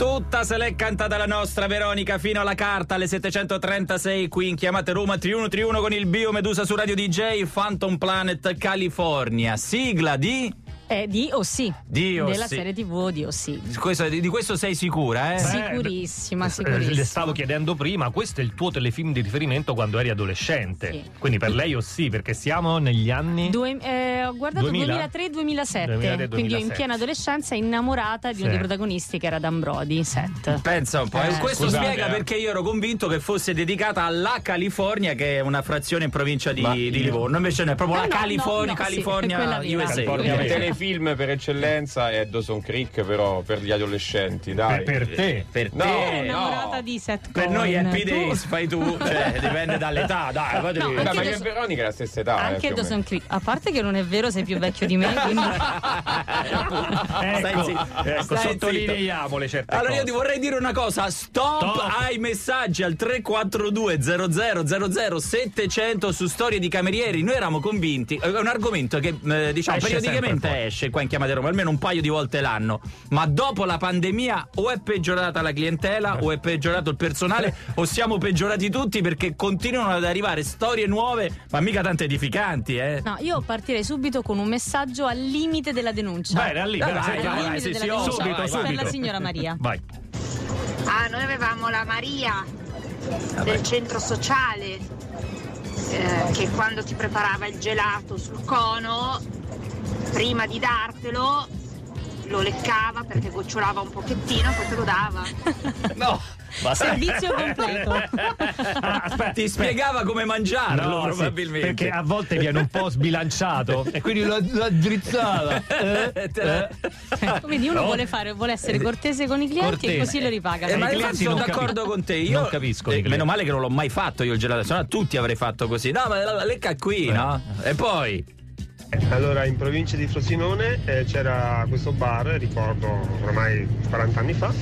Tutta se l'è cantata la nostra Veronica fino alla carta alle 736 qui in chiamate Roma 3131 con il Bio Medusa su Radio DJ Phantom Planet California. Sigla di Eh, di o sì. Di o Della sì. serie TV di o sì. questo, di, di questo sei sicura, eh? Sicurissima, Eh, sicurissima. Le stavo chiedendo prima, questo è il tuo telefilm di riferimento quando eri adolescente. Sì. Quindi per lei o sì, perché siamo negli anni. Due- eh, ho guardato 2000? 2003-2007, 2003, quindi io in 2007. piena adolescenza innamorata di uno Sì. dei protagonisti che era Dan Brody, Seth. Pensa un po', Eh, questo scusate, spiega eh. perché io ero convinto che fosse dedicata alla California, che è una frazione in provincia di, di Livorno. Invece no, è proprio Eh, la no, no, California, no, sì, California, vera. USA. California Telefilm per eccellenza è Dawson Creek, però per gli adolescenti, dai. Per, per te. Per No, te, innamorata no. di Seth per noi. Happy Days fai tu, cioè dipende dall'età, dai, vai No, anche ma io e Veronica è la stessa età. eh, Anche o Dawson. Creek. A parte che non è vero, sei più vecchio di me, quindi... Stai Ecco, zitto, ecco stai sottolineiamo le certe Allora io cose. ti vorrei dire una cosa, stop, Stop. ai messaggi al 342 0000 700 su storie di camerieri. Noi eravamo convinti, è un argomento che eh, diciamo Esce periodicamente. Esce qua in chiamata Roma, almeno un paio di volte l'anno. Ma dopo la pandemia o è peggiorata la clientela o è peggiorato il personale o siamo peggiorati tutti perché continuano ad arrivare storie nuove, ma mica tanto edificanti, eh. No, io partirei subito con un messaggio al limite della denuncia. Bene, lì, Dai, bene, vai, al vai, limite sì, della sì, denuncia. subito, è subito. la signora Maria. Vai. Ah, noi avevamo la Maria del centro sociale eh, che quando ti preparava il gelato sul cono, prima di dartelo, lo leccava perché gocciolava un pochettino, poi te lo dava. No, ma Servizio completo. Ah, aspetta, ti spiegava come mangiarlo No, sì, probabilmente. perché a volte viene un po' sbilanciato e quindi lo, lo addrizzava. Eh, eh. Quindi uno No. vuole, fare, vuole essere cortese con i clienti e Cortese. così lo ripaga. Eh, i ma clienti infatti sono d'accordo capiscono. con te. Io Non capiscono i eh, meno male che non l'ho mai fatto io il gelato, se no tutti avrei fatto così. No, ma la, la lecca qui, Eh. no? E poi Allora, in provincia di Frosinone eh, c'era questo bar, ricordo ormai 40 anni fa,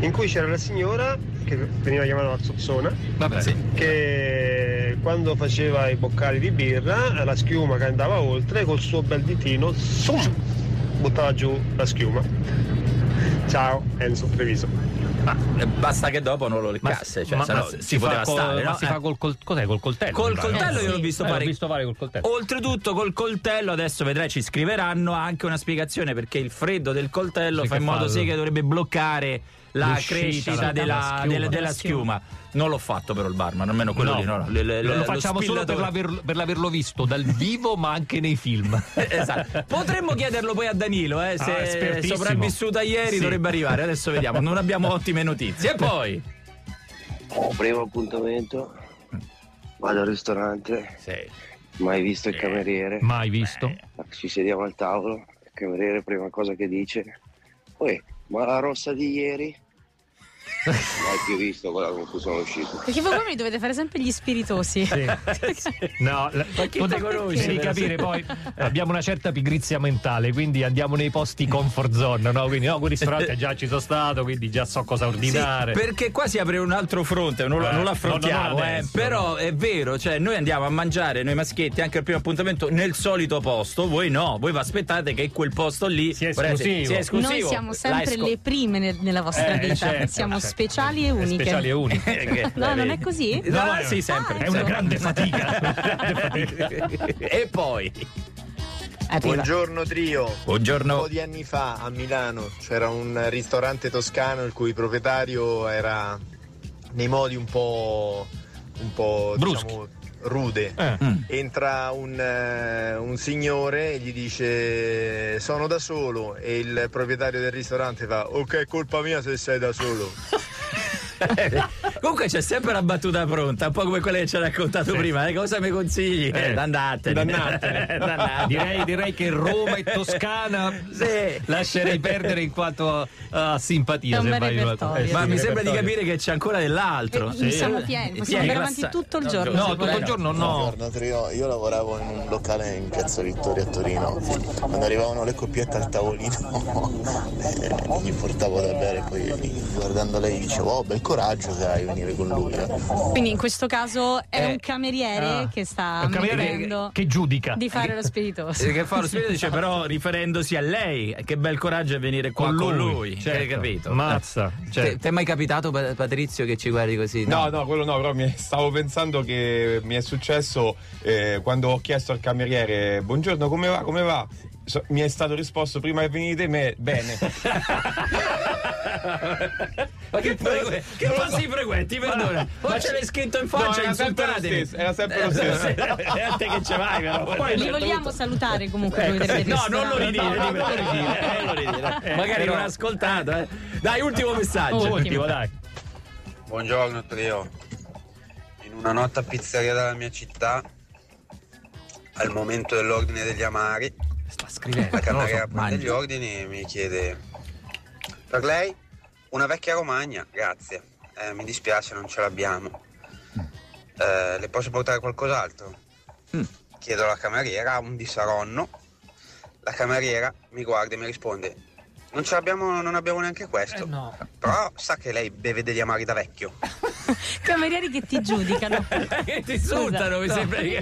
in cui c'era la signora che veniva chiamata la Zozzona, Vabbè. che quando faceva i boccali di birra, la schiuma che andava oltre, col suo bel ditino, zoom, buttava giù la schiuma. Ciao, Enzo Treviso. Ma, eh, basta che dopo non lo leccasse, cioè, ma- ma si, si, poteva col, stare, ma no? si Eh. fa col, col- cos'è? Col coltello? Col pare. coltello Eh, io l'ho sì. visto Eh, fare. l'ho visto fare col coltello. Oltretutto col coltello, adesso vedrai ci scriveranno anche una spiegazione perché il freddo del coltello Sì, fa in modo sì che dovrebbe bloccare la L'uscita crescita della, della- della schiuma. Non l'ho fatto però il barman, almeno quello No, lì. No, no. Le- le- lo, lo lo facciamo solo per, l'aver- per l'averlo visto dal vivo, ma anche nei film. esatto. Potremmo chiederlo poi a Danilo, eh, Ah, se è espertissimo. sopravvissuta ieri Sì. dovrebbe arrivare. Adesso vediamo, non abbiamo ottime notizie. E poi? Primo appuntamento, vado al ristorante, mai visto il cameriere, Mai visto? ci sediamo al tavolo, il cameriere prima cosa che dice, poi, ma la rossa di ieri? Mai più visto quella con cui sono uscito. Perché voi mi dovete fare sempre gli spiritosi. No, la- Ma chi tu te devi- conosce? Devi capire poi abbiamo una certa pigrizia mentale, quindi andiamo nei posti comfort zone, no? Quindi no, quel ristorante già ci sono stato, quindi già so cosa ordinare. Sì, perché qua si apre un altro fronte, non, lo- Eh, non lo affrontiamo, no, no, eh. adesso, però è vero, cioè noi andiamo a mangiare, noi maschietti, anche al primo appuntamento, nel solito posto, voi no, voi vi aspettate che quel posto lì Sia esclusivo. sia esclusivo. Noi siamo sempre esco- le prime nel- nella vostra Eh, vita. certo, siamo certo. Speciali e uniche. Speciali e uniche. Che- No, non è così? No, No, no, sì, sempre. Ah, È una grande fatica. E poi? Arriva. Buongiorno trio. Un Buongiorno. po' di anni fa a Milano c'era un ristorante toscano il cui proprietario era nei modi un po', un po' Bruschi. diciamo, rude. Eh. Mm. Entra un, eh, un signore e gli dice sono da solo e il proprietario del ristorante fa ok è colpa mia se sei da solo. Comunque c'è sempre la battuta pronta, un po' come quella che ci ha raccontato prima. Eh, cosa mi consigli? Eh. Dannatene. Dannatene. Direi, direi che Roma e Toscana Sì. lascerei perdere in quanto a simpatia. È un se vai in eh, Ma sì, mi sembra di capire che c'è ancora dell'altro. Eh, siamo pieni, possiamo andare avanti tutto il giorno. No, tutto il volete. giorno no. Buongiorno Trio, io lavoravo in un locale in Piazza Vittoria a Torino. Quando arrivavano le coppiette al tavolino eh, gli portavo da bere, poi guardando lei dicevo oh bel coraggio che hai venire con lui. eh." Quindi in questo caso è Eh, un cameriere ah, che sta cameriere ammettendo che giudica. di fare lo spiritoso. Eh, Che fa lo spirito dice però riferendosi a lei, che bel coraggio è venire qua con lui, certo. hai capito? Mazza. Cioè, Ti è mai capitato Pa- Patrizio che ci guardi così? No, no, quello no, però mi stavo pensando che mi è successo eh, quando ho chiesto al cameriere buongiorno, come va? Come va? So- mi è stato risposto prima che venite me, bene. Ma che, frequ- che passi frequenti, perdona? Ma ce l'hai scritto in faccia, No, era sempre lo insultatemi. stesso, era sempre lo stesso. E a te che ce vai, però. Poi- Li vogliamo salutare comunque voi del No, non lo ridire, No, non no, lo ridire, no. non lo ridire. Eh, Magari non ha ascoltato, eh. Dai, ultimo messaggio. ultimo, dai. Buongiorno trio. In una nota pizzeria della mia città, al momento dell'ordine degli amari, Sta scrivendo. la cameriera prende gli ordini e mi chiede per lei una vecchia romagna, grazie. Eh, mi dispiace, non ce l'abbiamo. Eh, le posso portare qualcos'altro? Mm. Chiedo alla cameriera un di Saronno. La cameriera mi guarda e mi risponde: Non ce l'abbiamo, non abbiamo neanche questo. Però sa che lei beve degli amari da vecchio. Camerieri che ti giudicano. Che ti insultano, mi Scusa. sembra Mi che...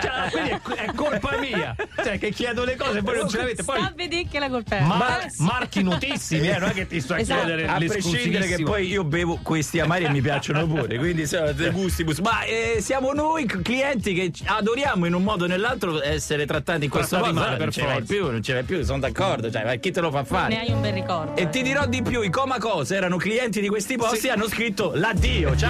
Cioè, quindi è, è colpa mia. Cioè, che chiedo le cose e voi non ce l'avete. Poi Sta a vedere che la colpa è. ma- Eh, marchi notissimi, eh, non è che ti sto a Esatto. chiedere A prescindere che poi io bevo questi amari e mi piacciono pure, quindi sono de gustibus. Ma eh, siamo noi clienti che adoriamo in un modo o nell'altro essere trattati in questo Trattati modo. male, non per ce l'hai forza. più, non ce l'hai più, sono d'accordo. Cioè, ma chi te lo fa Ne fare? hai un bel ricordo. E ti dirò di più, i Coma Cosa erano clienti di questi posti e hanno scritto l'addio, ciao.